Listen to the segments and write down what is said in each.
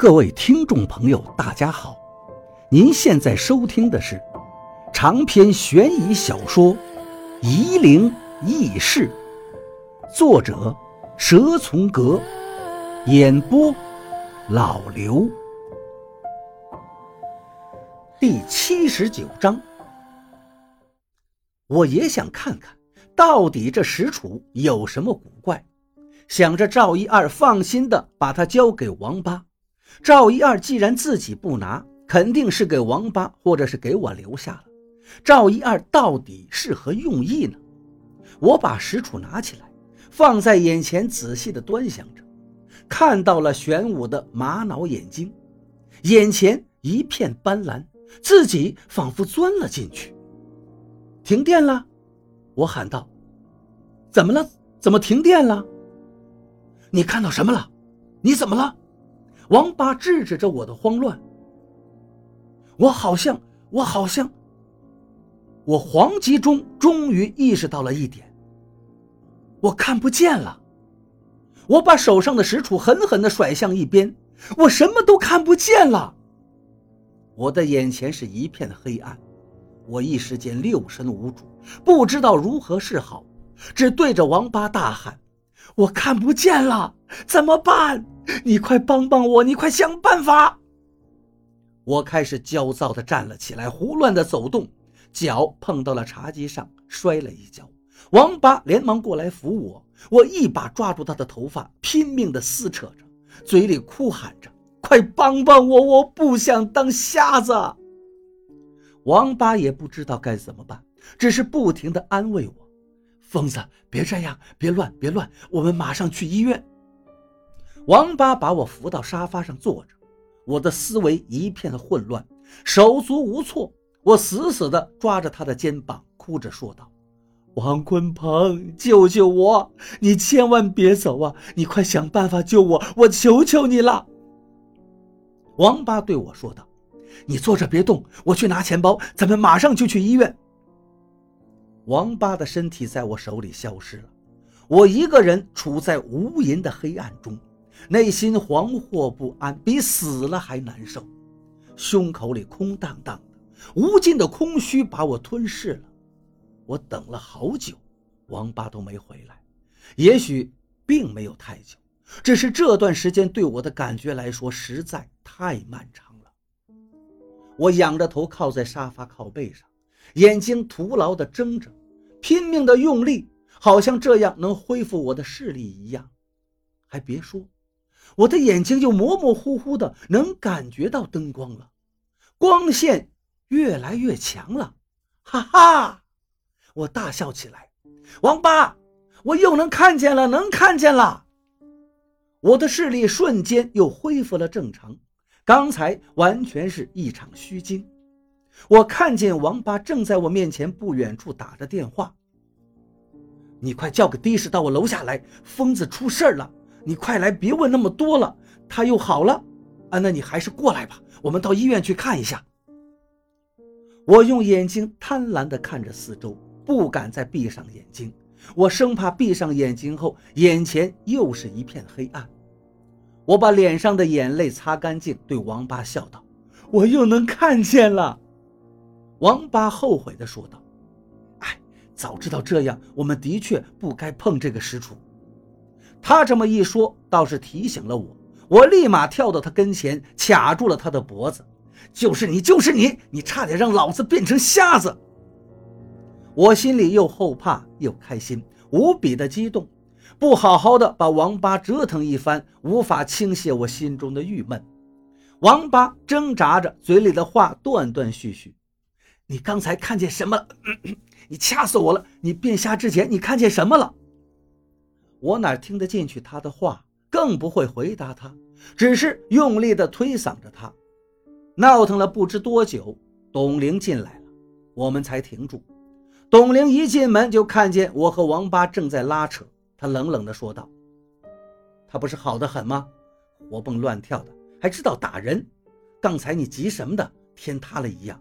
各位听众朋友，大家好！您现在收听的是长篇悬疑小说《夷陵轶事》，作者蛇从阁，演播老刘。第七十九章，我也想看看到底这石楚有什么古怪。想着赵一二放心的把它交给王八。赵一二既然自己不拿，肯定是给王八或者是给我留下了。赵一二到底是何用意呢？我把石杵拿起来，放在眼前，仔细的端详着，看到了玄武的玛瑙眼睛，眼前一片斑斓，自己仿佛钻了进去。停电了，我喊道：“怎么了？怎么停电了？你看到什么了？你怎么了？”王八制止着我的慌乱，我好像，我好像，我惶急中终于意识到了一点，我看不见了。我把手上的石杵狠狠地甩向一边，我什么都看不见了。我的眼前是一片黑暗，我一时间六神无主，不知道如何是好，只对着王八大喊：“我看不见了，怎么办？”你快帮帮我！你快想办法！我开始焦躁地站了起来，胡乱地走动，脚碰到了茶几上，摔了一跤。王八连忙过来扶我，我一把抓住他的头发，拼命地撕扯着，嘴里哭喊着：“快帮帮我！我不想当瞎子！”王八也不知道该怎么办，只是不停地安慰我：“疯子，别这样，别乱，别乱，我们马上去医院。”王八把我扶到沙发上坐着，我的思维一片混乱，手足无措。我死死地抓着他的肩膀，哭着说道：“王坤鹏，救救我！你千万别走啊！你快想办法救我，我求求你了。”王八对我说道：“你坐着别动，我去拿钱包，咱们马上就去医院。”王八的身体在我手里消失了，我一个人处在无垠的黑暗中。内心惶惑不安，比死了还难受，胸口里空荡荡的，无尽的空虚把我吞噬了。我等了好久，王八都没回来。也许并没有太久，只是这段时间对我的感觉来说实在太漫长了。我仰着头靠在沙发靠背上，眼睛徒劳地睁着，拼命地用力，好像这样能恢复我的视力一样。还别说。我的眼睛就模模糊糊的能感觉到灯光了，光线越来越强了，哈哈！我大笑起来。王八，我又能看见了，能看见了！我的视力瞬间又恢复了正常，刚才完全是一场虚惊。我看见王八正在我面前不远处打着电话。你快叫个的士到我楼下来，疯子出事了！你快来，别问那么多了。他又好了，啊，那你还是过来吧，我们到医院去看一下。我用眼睛贪婪地看着四周，不敢再闭上眼睛，我生怕闭上眼睛后，眼前又是一片黑暗。我把脸上的眼泪擦干净，对王八笑道：“我又能看见了。”王八后悔地说道：“哎，早知道这样，我们的确不该碰这个石杵。”他这么一说，倒是提醒了我。我立马跳到他跟前，卡住了他的脖子。就是你，就是你，你差点让老子变成瞎子！我心里又后怕又开心，无比的激动。不好好的把王八折腾一番，无法倾泻我心中的郁闷。王八挣扎着，嘴里的话断断续续：“你刚才看见什么了？你掐死我了！你变瞎之前，你看见什么了？”我哪听得进去他的话，更不会回答他，只是用力地推搡着他。闹腾了不知多久，董玲进来了，我们才停住。董玲一进门就看见我和王八正在拉扯，他冷冷地说道：“他不是好的很吗？活蹦乱跳的，还知道打人。刚才你急什么的？天塌了一样。”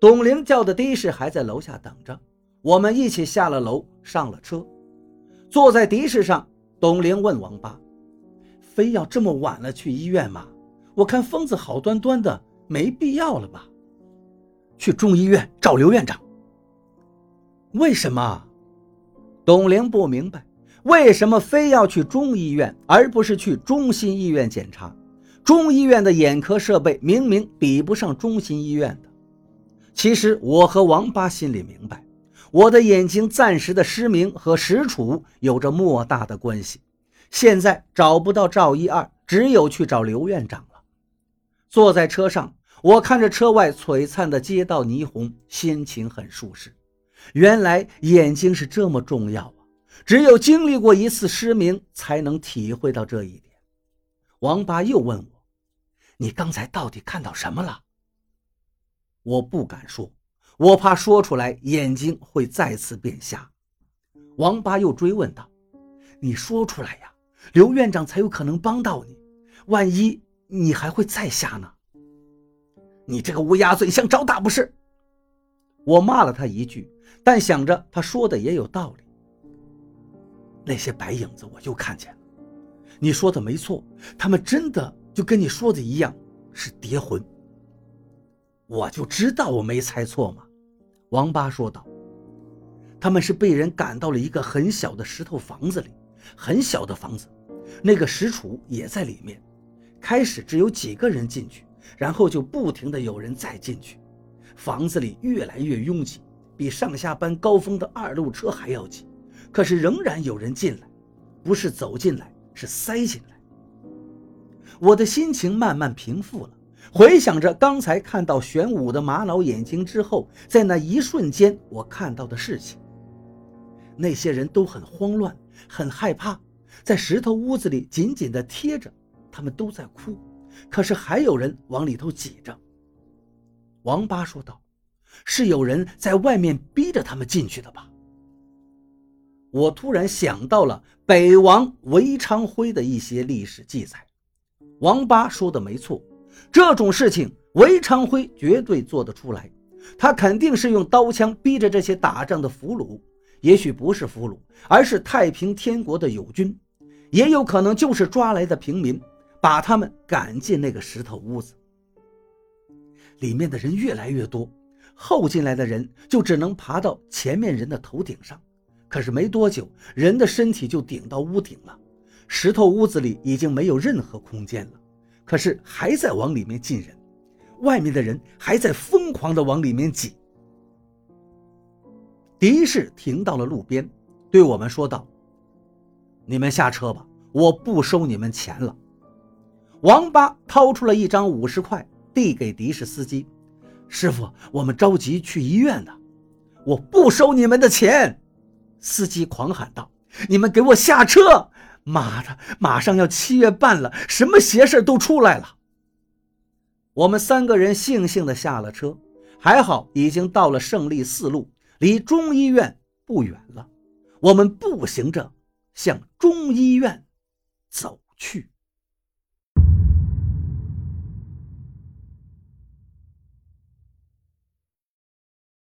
董玲叫的的士还在楼下等着，我们一起下了楼，上了车。坐在的士上，董玲问王八：“非要这么晚了去医院吗？我看疯子好端端的，没必要了吧？去中医院找刘院长。为什么？董玲不明白，为什么非要去中医院，而不是去中心医院检查？中医院的眼科设备明明比不上中心医院的。其实我和王八心里明白，我的眼睛暂时的失明和石楚有着莫大的关系。现在找不到赵一二，只有去找刘院长了。坐在车上，我看着车外璀璨的街道霓虹，心情很舒适。原来眼睛是这么重要啊！只有经历过一次失明，才能体会到这一点。王八又问我：“你刚才到底看到什么了？”我不敢说，我怕说出来眼睛会再次变瞎。王八又追问道：“你说出来呀，刘院长才有可能帮到你。万一你还会再瞎呢？”你这个乌鸦嘴，想找打不是？我骂了他一句，但想着他说的也有道理。那些白影子我又看见了，你说的没错，他们真的就跟你说的一样是蝶魂。我就知道我没猜错嘛，王八说道。他们是被人赶到了一个很小的石头房子里，很小的房子，那个石楚也在里面。开始只有几个人进去，然后就不停的有人再进去。房子里越来越拥挤，比上下班高峰的二路车还要挤。可是仍然有人进来，不是走进来，是塞进来。我的心情慢慢平复了，回想着刚才看到玄武的玛瑙眼睛之后，在那一瞬间我看到的事情。那些人都很慌乱，很害怕，在石头屋子里紧紧地贴着，他们都在哭，可是还有人往里头挤着。王八说道：“是有人在外面逼着他们进去的吧？”我突然想到了北王韦昌辉的一些历史记载。王八说的没错，这种事情韦昌辉绝对做得出来。他肯定是用刀枪逼着这些打仗的俘虏，也许不是俘虏，而是太平天国的友军，也有可能就是抓来的平民，把他们赶进那个石头屋子。里面的人越来越多，后进来的人就只能爬到前面人的头顶上。可是没多久，人的身体就顶到屋顶了，石头屋子里已经没有任何空间了。可是还在往里面进人，外面的人还在疯狂地往里面挤。的士停到了路边，对我们说道：“你们下车吧，我不收你们钱了。”王八掏出了一张五十块。递给的士司机，师傅，我们着急去医院呢，我不收你们的钱！司机狂喊道：“你们给我下车！妈的，马上要七月半了，什么邪事都出来了。”我们三个人悻悻地下了车，还好已经到了胜利四路，离中医院不远了。我们步行着向中医院走去。